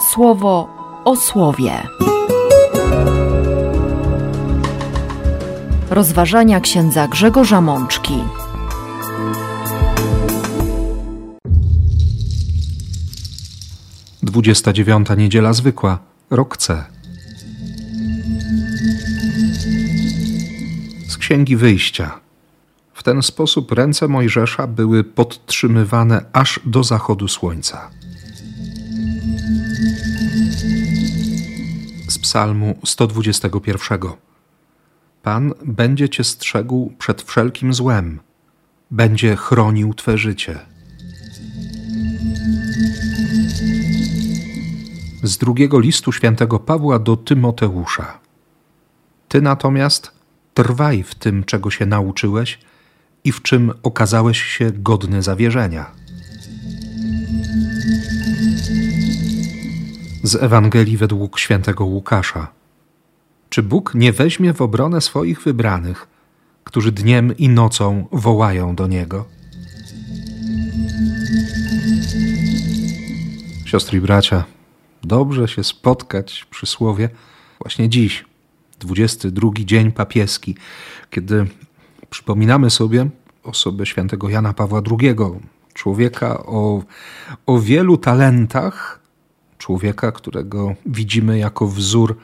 słowo o słowie. Rozważania księdza Grzegorza Mączki. Dwudziesta dziewiąta niedziela zwykła, rok C. Z księgi wyjścia. W ten sposób ręce Mojżesza były podtrzymywane aż do zachodu słońca. Z Psalmu 121. Pan będzie cię strzegł przed wszelkim złem, będzie chronił twe życie. Z drugiego listu świętego Pawła do Tymoteusza. Ty natomiast trwaj w tym, czego się nauczyłeś i w czym okazałeś się godny zawierzenia. Z Ewangelii według świętego Łukasza. Czy Bóg nie weźmie w obronę swoich wybranych, którzy dniem i nocą wołają do Niego? Siostry i bracia, dobrze się spotkać przy słowie właśnie dziś, 22 dzień papieski, kiedy przypominamy sobie osobę świętego Jana Pawła II, człowieka o, o wielu talentach, człowieka, którego widzimy jako wzór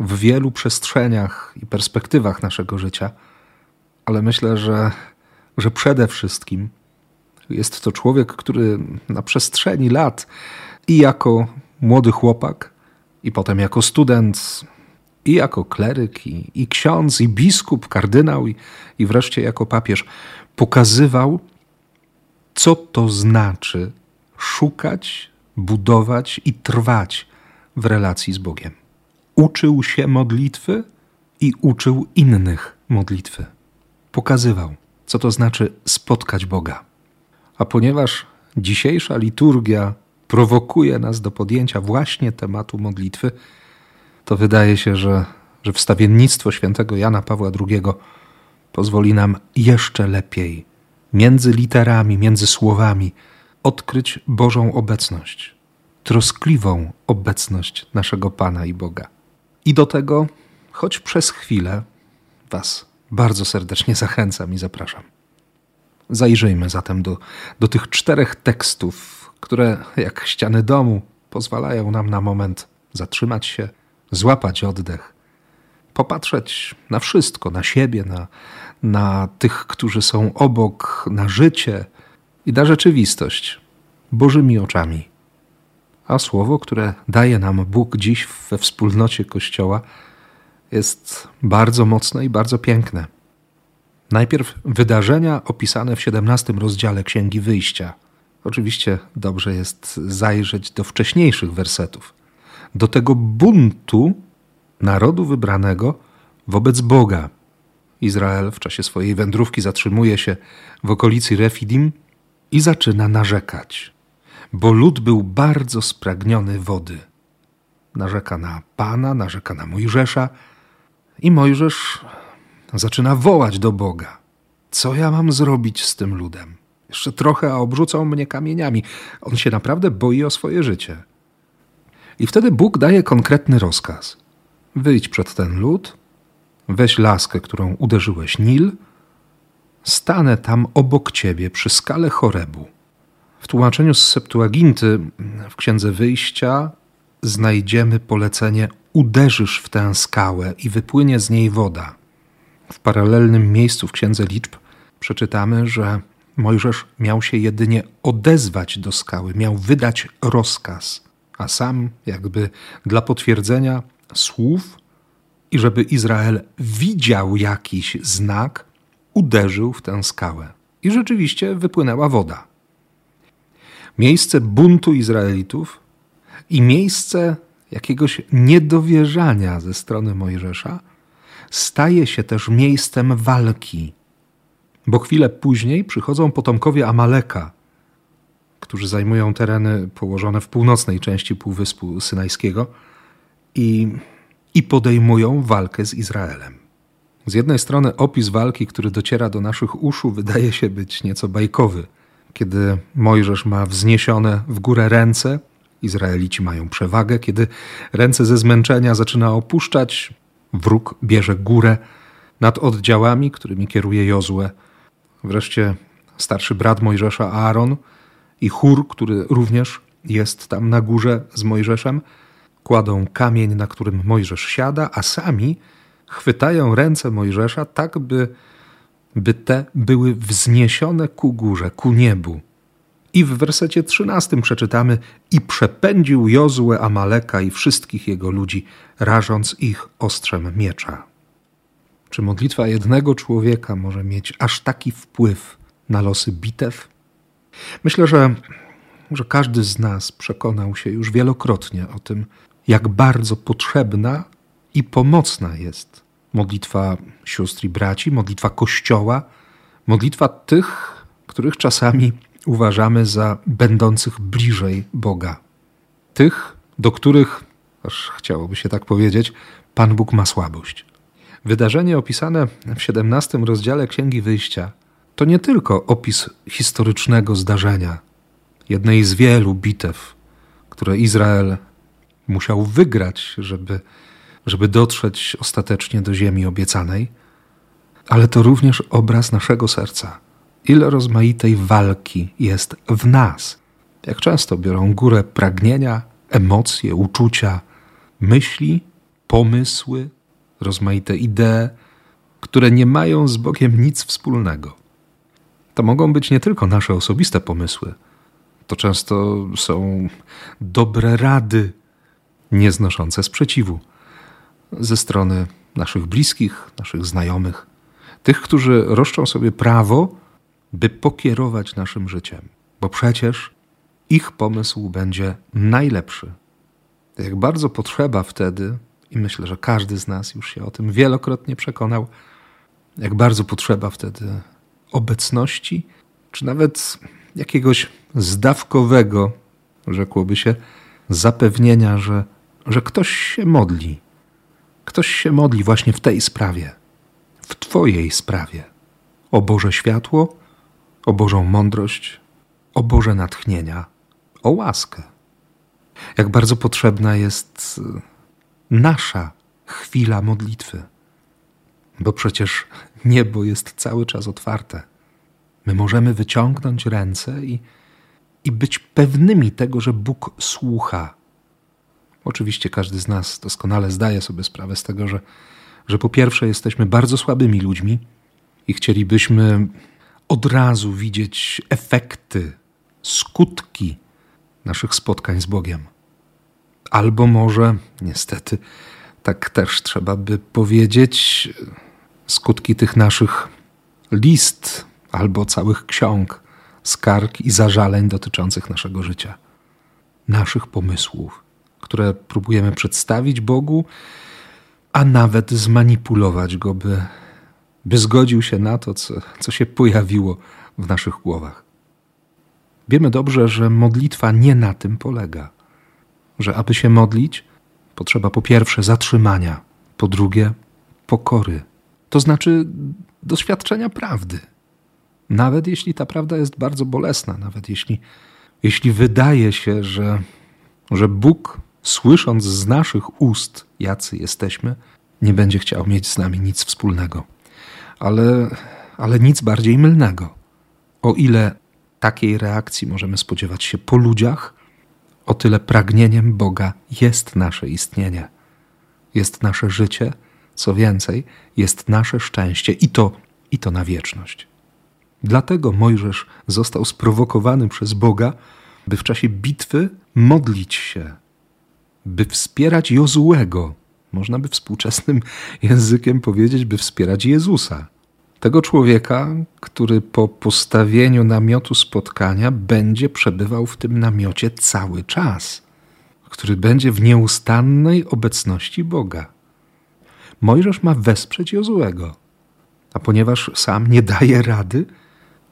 w wielu przestrzeniach i perspektywach naszego życia, ale myślę, że, że przede wszystkim jest to człowiek, który na przestrzeni lat i jako młody chłopak, i potem jako student, i jako kleryk, i, i ksiądz, i biskup, kardynał, i, i wreszcie jako papież, pokazywał, co to znaczy szukać, budować i trwać w relacji z Bogiem. Uczył się modlitwy i uczył innych modlitwy. Pokazywał, co to znaczy spotkać Boga. A ponieważ dzisiejsza liturgia prowokuje nas do podjęcia właśnie tematu modlitwy, to wydaje się, że, że wstawiennictwo świętego Jana Pawła II pozwoli nam jeszcze lepiej, między literami, między słowami, odkryć Bożą obecność, troskliwą obecność naszego Pana i Boga. I do tego, choć przez chwilę, Was bardzo serdecznie zachęcam i zapraszam. Zajrzyjmy zatem do, do tych czterech tekstów, które jak ściany domu pozwalają nam na moment zatrzymać się, złapać oddech, popatrzeć na wszystko, na siebie, na, na tych, którzy są obok, na życie i na rzeczywistość Bożymi oczami. A słowo, które daje nam Bóg dziś we wspólnocie Kościoła, jest bardzo mocne i bardzo piękne. Najpierw wydarzenia opisane w 17 rozdziale Księgi Wyjścia. Oczywiście dobrze jest zajrzeć do wcześniejszych wersetów, do tego buntu narodu wybranego wobec Boga. Izrael w czasie swojej wędrówki zatrzymuje się w okolicy Refidim i zaczyna narzekać, bo lud był bardzo spragniony wody. Narzeka na Pana, narzeka na Mojżesza i Mojżesz zaczyna wołać do Boga. Co ja mam zrobić z tym ludem? Jeszcze trochę, a obrzucą mnie kamieniami. On się naprawdę boi o swoje życie. I wtedy Bóg daje konkretny rozkaz. Wyjdź przed ten lud, weź laskę, którą uderzyłeś Nil, stanę tam obok ciebie przy skale Chorebu. W tłumaczeniu z Septuaginty w Księdze Wyjścia znajdziemy polecenie uderzysz w tę skałę i wypłynie z niej woda. W paralelnym miejscu w Księdze Liczb przeczytamy, że Mojżesz miał się jedynie odezwać do skały, miał wydać rozkaz, a sam, jakby dla potwierdzenia słów i żeby Izrael widział jakiś znak, uderzył w tę skałę. I rzeczywiście wypłynęła woda. Miejsce buntu Izraelitów i miejsce jakiegoś niedowierzania ze strony Mojżesza staje się też miejscem walki bo chwilę później przychodzą potomkowie Amaleka, którzy zajmują tereny położone w północnej części Półwyspu Synajskiego i, i podejmują walkę z Izraelem. Z jednej strony opis walki, który dociera do naszych uszu, wydaje się być nieco bajkowy, kiedy Mojżesz ma wzniesione w górę ręce Izraelici mają przewagę, kiedy ręce ze zmęczenia zaczyna opuszczać, wróg bierze górę nad oddziałami, którymi kieruje Jozue. Wreszcie starszy brat Mojżesza Aaron i chór, który również jest tam na górze z Mojżeszem, kładą kamień, na którym Mojżesz siada, a sami chwytają ręce Mojżesza tak, by, by te były wzniesione ku górze, ku niebu. I w wersecie trzynastym przeczytamy: I przepędził Jozue Amaleka i wszystkich jego ludzi, rażąc ich ostrzem miecza. Czy modlitwa jednego człowieka może mieć aż taki wpływ na losy bitew? Myślę, że, że każdy z nas przekonał się już wielokrotnie o tym, jak bardzo potrzebna i pomocna jest modlitwa sióstr i braci, modlitwa Kościoła, modlitwa tych, których czasami uważamy za będących bliżej Boga. Tych, do których, aż chciałoby się tak powiedzieć, Pan Bóg ma słabość. Wydarzenie opisane w 17 rozdziale Księgi Wyjścia to nie tylko opis historycznego zdarzenia, jednej z wielu bitew, które Izrael musiał wygrać, żeby, żeby dotrzeć ostatecznie do ziemi obiecanej, ale to również obraz naszego serca. Ile rozmaitej walki jest w nas. Jak często biorą górę pragnienia, emocje, uczucia, myśli, pomysły, rozmaite idee, które nie mają z Bogiem nic wspólnego. To mogą być nie tylko nasze osobiste pomysły, to często są dobre rady, nieznoszące sprzeciwu ze strony naszych bliskich, naszych znajomych, tych, którzy roszczą sobie prawo, by pokierować naszym życiem, bo przecież ich pomysł będzie najlepszy. Jak bardzo potrzeba wtedy, i myślę, że każdy z nas już się o tym wielokrotnie przekonał, jak bardzo potrzeba wtedy obecności, czy nawet jakiegoś zdawkowego, rzekłoby się, zapewnienia, że że ktoś się modli. Ktoś się modli właśnie w tej sprawie, w Twojej sprawie. O Boże światło, o Bożą mądrość, o Boże natchnienia, o łaskę. Jak bardzo potrzebna jest y, nasza chwila modlitwy, bo przecież niebo jest cały czas otwarte. My możemy wyciągnąć ręce i, i być pewnymi tego, że Bóg słucha Oczywiście każdy z nas doskonale zdaje sobie sprawę z tego, że, że po pierwsze jesteśmy bardzo słabymi ludźmi i chcielibyśmy od razu widzieć efekty, skutki naszych spotkań z Bogiem. Albo może, niestety, tak też trzeba by powiedzieć, skutki tych naszych list albo całych ksiąg, skarg i zażaleń dotyczących naszego życia, naszych pomysłów które próbujemy przedstawić Bogu, a nawet zmanipulować Go, by, by zgodził się na to, co, co się pojawiło w naszych głowach. Wiemy dobrze, że modlitwa nie na tym polega. Że aby się modlić, potrzeba po pierwsze zatrzymania, po drugie pokory, to znaczy doświadczenia prawdy. Nawet jeśli ta prawda jest bardzo bolesna, nawet jeśli, jeśli wydaje się, że, że Bóg słysząc z naszych ust, jacy jesteśmy, nie będzie chciał mieć z nami nic wspólnego. Ale, ale nic bardziej mylnego. O ile takiej reakcji możemy spodziewać się po ludziach, o tyle pragnieniem Boga jest nasze istnienie, jest nasze życie, co więcej, jest nasze szczęście i to, i to na wieczność. Dlatego Mojżesz został sprowokowany przez Boga, by w czasie bitwy modlić się by wspierać Jozułego. Można by współczesnym językiem powiedzieć, by wspierać Jezusa. Tego człowieka, który po postawieniu namiotu spotkania będzie przebywał w tym namiocie cały czas, który będzie w nieustannej obecności Boga. Mojżesz ma wesprzeć Jozułego, a ponieważ sam nie daje rady,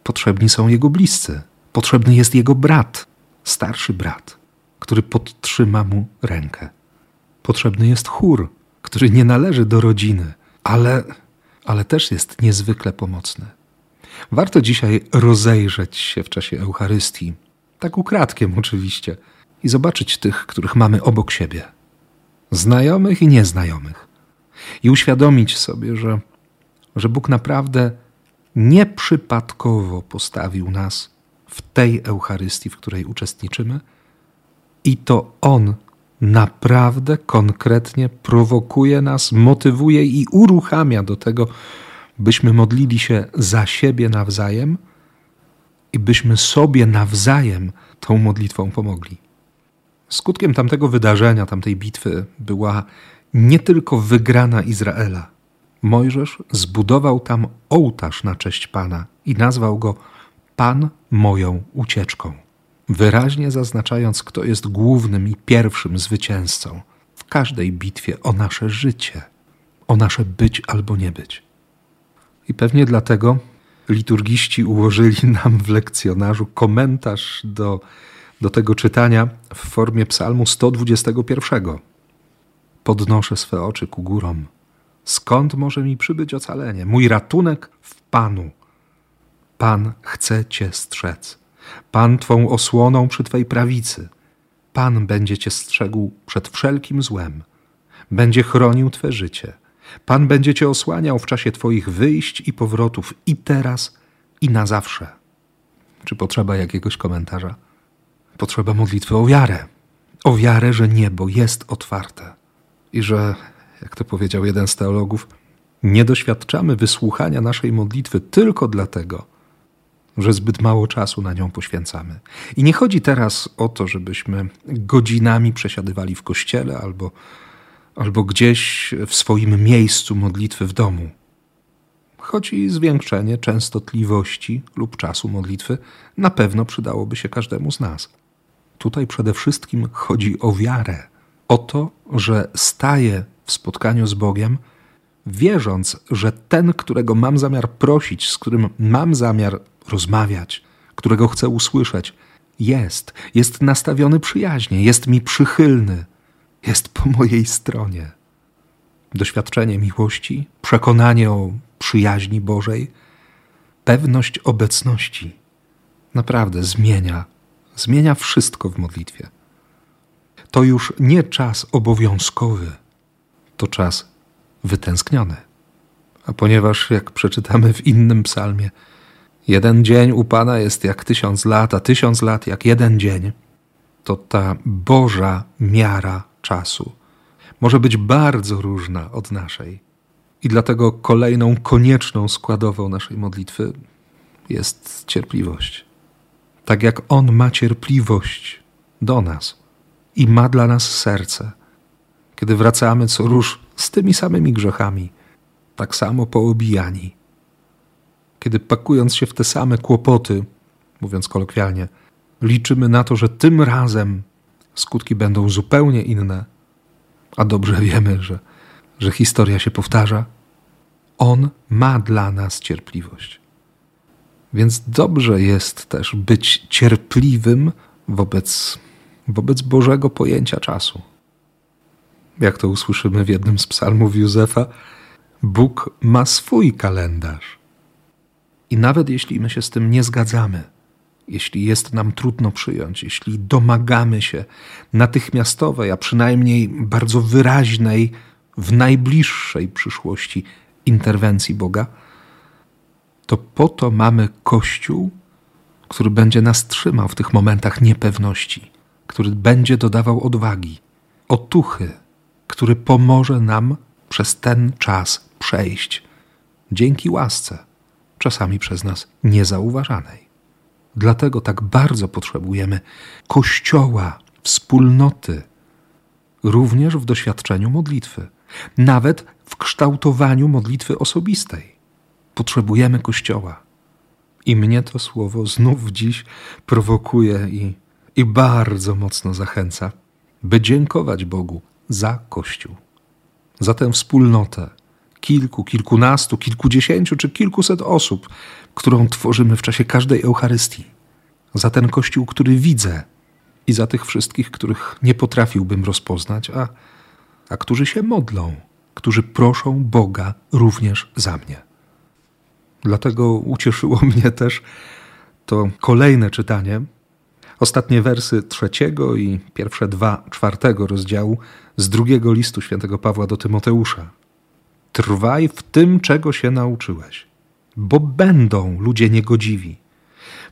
potrzebni są jego bliscy. Potrzebny jest jego brat, starszy brat który podtrzyma mu rękę. Potrzebny jest chór, który nie należy do rodziny, ale, ale też jest niezwykle pomocny. Warto dzisiaj rozejrzeć się w czasie Eucharystii, tak ukradkiem oczywiście, i zobaczyć tych, których mamy obok siebie, znajomych i nieznajomych, i uświadomić sobie, że, że Bóg naprawdę nieprzypadkowo postawił nas w tej Eucharystii, w której uczestniczymy, i to On naprawdę konkretnie prowokuje nas, motywuje i uruchamia do tego, byśmy modlili się za siebie nawzajem i byśmy sobie nawzajem tą modlitwą pomogli. Skutkiem tamtego wydarzenia, tamtej bitwy była nie tylko wygrana Izraela. Mojżesz zbudował tam ołtarz na cześć Pana i nazwał go Pan moją ucieczką, wyraźnie zaznaczając, kto jest głównym i pierwszym zwycięzcą w każdej bitwie o nasze życie, o nasze być albo nie być. I pewnie dlatego liturgiści ułożyli nam w lekcjonarzu komentarz do, do tego czytania w formie Psalmu 121. Podnoszę swe oczy ku górom. Skąd może mi przybyć ocalenie? Mój ratunek w Panu. Pan chce Cię strzec. Pan Twą osłoną przy Twej prawicy. Pan będzie Cię strzegł przed wszelkim złem. Będzie chronił Twe życie. Pan będzie Cię osłaniał w czasie Twoich wyjść i powrotów i teraz, i na zawsze. Czy potrzeba jakiegoś komentarza? Potrzeba modlitwy o wiarę. O wiarę, że niebo jest otwarte i że, jak to powiedział jeden z teologów, nie doświadczamy wysłuchania naszej modlitwy tylko dlatego, że zbyt mało czasu na nią poświęcamy. I nie chodzi teraz o to, żebyśmy godzinami przesiadywali w kościele albo, albo gdzieś w swoim miejscu modlitwy w domu. Choć zwiększenie częstotliwości lub czasu modlitwy na pewno przydałoby się każdemu z nas. Tutaj przede wszystkim chodzi o wiarę, o to, że staję w spotkaniu z Bogiem, wierząc, że ten, którego mam zamiar prosić, z którym mam zamiar rozmawiać, którego chcę usłyszeć, jest, jest nastawiony przyjaźnie, jest mi przychylny, jest po mojej stronie. Doświadczenie miłości, przekonanie o przyjaźni Bożej, pewność obecności naprawdę zmienia, zmienia wszystko w modlitwie. To już nie czas obowiązkowy, to czas wytęskniony. A ponieważ, jak przeczytamy w innym psalmie, jeden dzień u Pana jest jak tysiąc lat, a tysiąc lat jak jeden dzień, to ta Boża miara czasu może być bardzo różna od naszej. I dlatego kolejną konieczną składową naszej modlitwy jest cierpliwość. Tak jak On ma cierpliwość do nas i ma dla nas serce, kiedy wracamy co róż z tymi samymi grzechami, tak samo poobijani, kiedy pakując się w te same kłopoty, mówiąc kolokwialnie, liczymy na to, że tym razem skutki będą zupełnie inne, a dobrze wiemy, że, że historia się powtarza, On ma dla nas cierpliwość. Więc dobrze jest też być cierpliwym wobec, wobec Bożego pojęcia czasu. Jak to usłyszymy w jednym z psalmów Józefa, Bóg ma swój kalendarz. I nawet jeśli my się z tym nie zgadzamy, jeśli jest nam trudno przyjąć, jeśli domagamy się natychmiastowej, a przynajmniej bardzo wyraźnej, w najbliższej przyszłości interwencji Boga, to po to mamy Kościół, który będzie nas trzymał w tych momentach niepewności, który będzie dodawał odwagi, otuchy, który pomoże nam przez ten czas przejść. Dzięki łasce, czasami przez nas niezauważanej. Dlatego tak bardzo potrzebujemy Kościoła, wspólnoty, również w doświadczeniu modlitwy, nawet w kształtowaniu modlitwy osobistej. Potrzebujemy Kościoła. I mnie to słowo znów dziś prowokuje i, i bardzo mocno zachęca, by dziękować Bogu za Kościół, za tę wspólnotę kilku, kilkunastu, kilkudziesięciu czy kilkuset osób, którą tworzymy w czasie każdej Eucharystii, za ten Kościół, który widzę i za tych wszystkich, których nie potrafiłbym rozpoznać, a, a którzy się modlą, którzy proszą Boga również za mnie. Dlatego ucieszyło mnie też to kolejne czytanie Ostatnie wersy trzeciego i pierwsze dwa czwartego rozdziału z drugiego listu świętego Pawła do Tymoteusza. Trwaj w tym, czego się nauczyłeś, bo będą ludzie niegodziwi.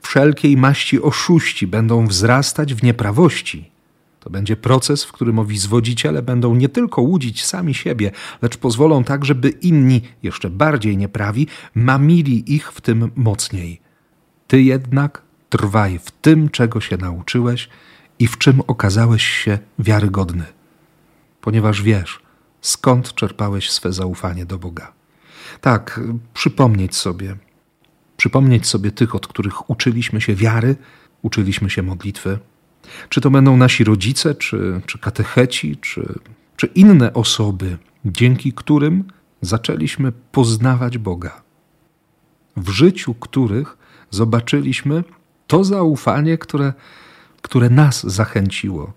Wszelkiej maści oszuści będą wzrastać w nieprawości. To będzie proces, w którym owi zwodziciele będą nie tylko łudzić sami siebie, lecz pozwolą tak, żeby inni, jeszcze bardziej nieprawi, mamili ich w tym mocniej. Ty jednak trwaj w tym, czego się nauczyłeś i w czym okazałeś się wiarygodny, ponieważ wiesz, skąd czerpałeś swe zaufanie do Boga. Tak, przypomnieć sobie, przypomnieć sobie tych, od których uczyliśmy się wiary, uczyliśmy się modlitwy. Czy to będą nasi rodzice, czy, czy katecheci, czy, czy inne osoby, dzięki którym zaczęliśmy poznawać Boga. W życiu których zobaczyliśmy to zaufanie, które, które nas zachęciło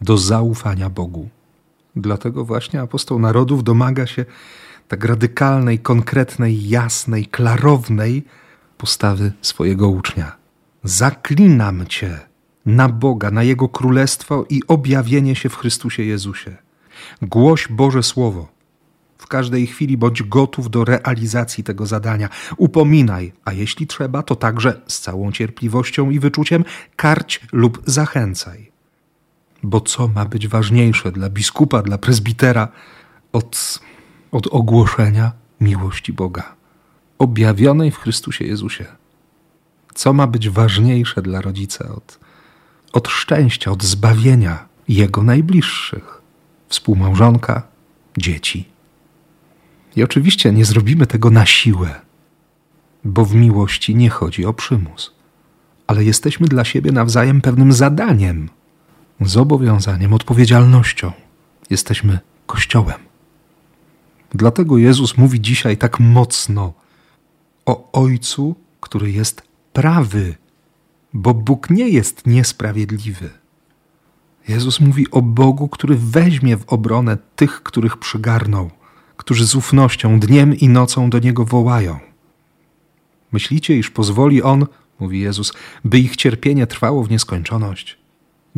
do zaufania Bogu. Dlatego właśnie apostoł narodów domaga się tak radykalnej, konkretnej, jasnej, klarownej postawy swojego ucznia. Zaklinam Cię na Boga, na Jego królestwo i objawienie się w Chrystusie Jezusie. Głoś Boże Słowo. W każdej chwili bądź gotów do realizacji tego zadania. Upominaj, a jeśli trzeba, to także z całą cierpliwością i wyczuciem karć lub zachęcaj. Bo co ma być ważniejsze dla biskupa, dla prezbitera od, od ogłoszenia miłości Boga, objawionej w Chrystusie Jezusie? Co ma być ważniejsze dla rodzica od, od szczęścia, od zbawienia jego najbliższych, współmałżonka, dzieci? I oczywiście nie zrobimy tego na siłę, bo w miłości nie chodzi o przymus, ale jesteśmy dla siebie nawzajem pewnym zadaniem zobowiązaniem, odpowiedzialnością. Jesteśmy Kościołem. Dlatego Jezus mówi dzisiaj tak mocno o Ojcu, który jest prawy, bo Bóg nie jest niesprawiedliwy. Jezus mówi o Bogu, który weźmie w obronę tych, których przygarnął, którzy z ufnością dniem i nocą do Niego wołają. Myślicie, iż pozwoli On, mówi Jezus, by ich cierpienie trwało w nieskończoność?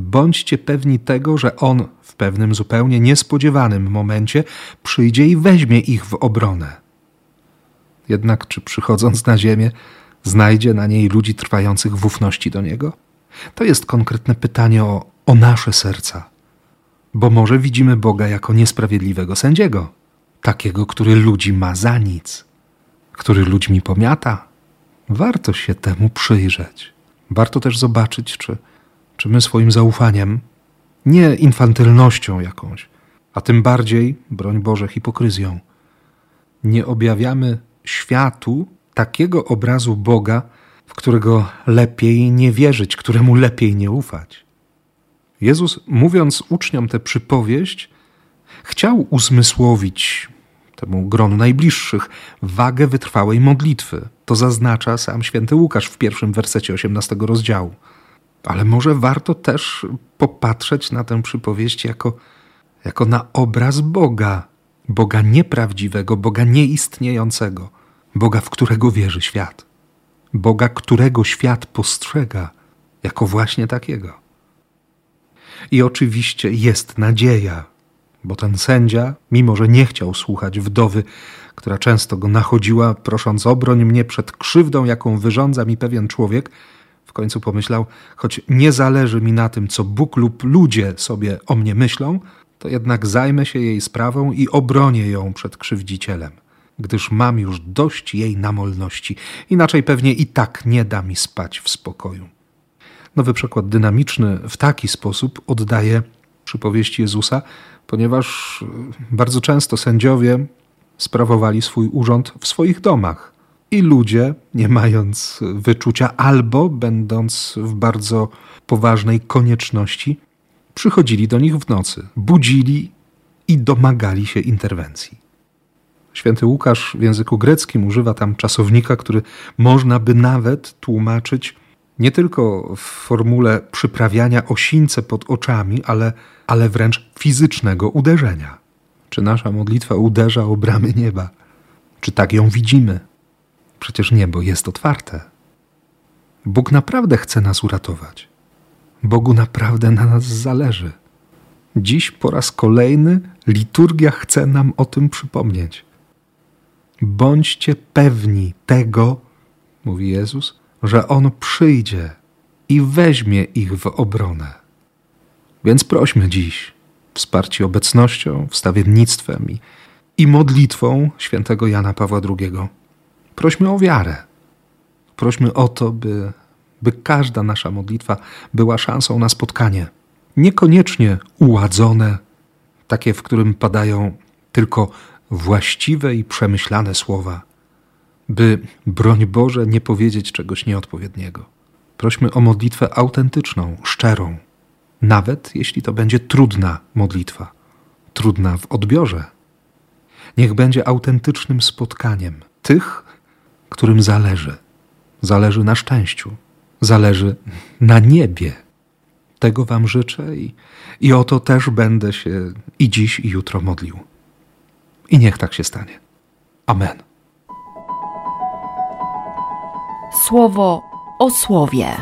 Bądźcie pewni tego, że On w pewnym zupełnie niespodziewanym momencie przyjdzie i weźmie ich w obronę. Jednak czy przychodząc na ziemię, znajdzie na niej ludzi trwających w ufności do Niego? To jest konkretne pytanie o, o nasze serca. Bo może widzimy Boga jako niesprawiedliwego sędziego, takiego, który ludzi ma za nic, który ludźmi pomiata. Warto się temu przyjrzeć. Warto też zobaczyć, czy czy my swoim zaufaniem, nie infantylnością jakąś, a tym bardziej, broń Boże, hipokryzją, nie objawiamy światu takiego obrazu Boga, w którego lepiej nie wierzyć, któremu lepiej nie ufać. Jezus, mówiąc uczniom tę przypowieść, chciał uzmysłowić temu gronu najbliższych wagę wytrwałej modlitwy. To zaznacza sam święty Łukasz w pierwszym wersecie 18 rozdziału. Ale może warto też popatrzeć na tę przypowieść jako, jako na obraz Boga, Boga nieprawdziwego, Boga nieistniejącego, Boga, w którego wierzy świat, Boga, którego świat postrzega jako właśnie takiego. I oczywiście jest nadzieja, bo ten sędzia, mimo że nie chciał słuchać wdowy, która często go nachodziła, prosząc obroń mnie przed krzywdą, jaką wyrządza mi pewien człowiek, w końcu pomyślał, choć nie zależy mi na tym, co Bóg lub ludzie sobie o mnie myślą, to jednak zajmę się jej sprawą i obronię ją przed krzywdzicielem, gdyż mam już dość jej namolności, inaczej pewnie i tak nie da mi spać w spokoju. Nowy przykład dynamiczny w taki sposób oddaje przypowieść Jezusa, ponieważ bardzo często sędziowie sprawowali swój urząd w swoich domach i ludzie, nie mając wyczucia albo będąc w bardzo poważnej konieczności, przychodzili do nich w nocy, budzili i domagali się interwencji. Święty Łukasz w języku greckim używa tam czasownika, który można by nawet tłumaczyć nie tylko w formule przyprawiania osińce pod oczami, ale, ale wręcz fizycznego uderzenia. Czy nasza modlitwa uderza o bramy nieba? Czy tak ją widzimy? Przecież niebo jest otwarte. Bóg naprawdę chce nas uratować. Bogu naprawdę na nas zależy. Dziś po raz kolejny liturgia chce nam o tym przypomnieć. Bądźcie pewni tego, mówi Jezus, że On przyjdzie i weźmie ich w obronę. Więc prośmy dziś, wsparci obecnością, wstawiennictwem i, i modlitwą świętego Jana Pawła II. Prośmy o wiarę. Prośmy o to, by, by każda nasza modlitwa była szansą na spotkanie. Niekoniecznie uładzone, takie, w którym padają tylko właściwe i przemyślane słowa, by, broń Boże, nie powiedzieć czegoś nieodpowiedniego. Prośmy o modlitwę autentyczną, szczerą, nawet jeśli to będzie trudna modlitwa, trudna w odbiorze. Niech będzie autentycznym spotkaniem tych, którym zależy. Zależy na szczęściu, zależy na niebie. Tego Wam życzę i, i o to też będę się i dziś, i jutro modlił. I niech tak się stanie. Amen. Słowo o słowie.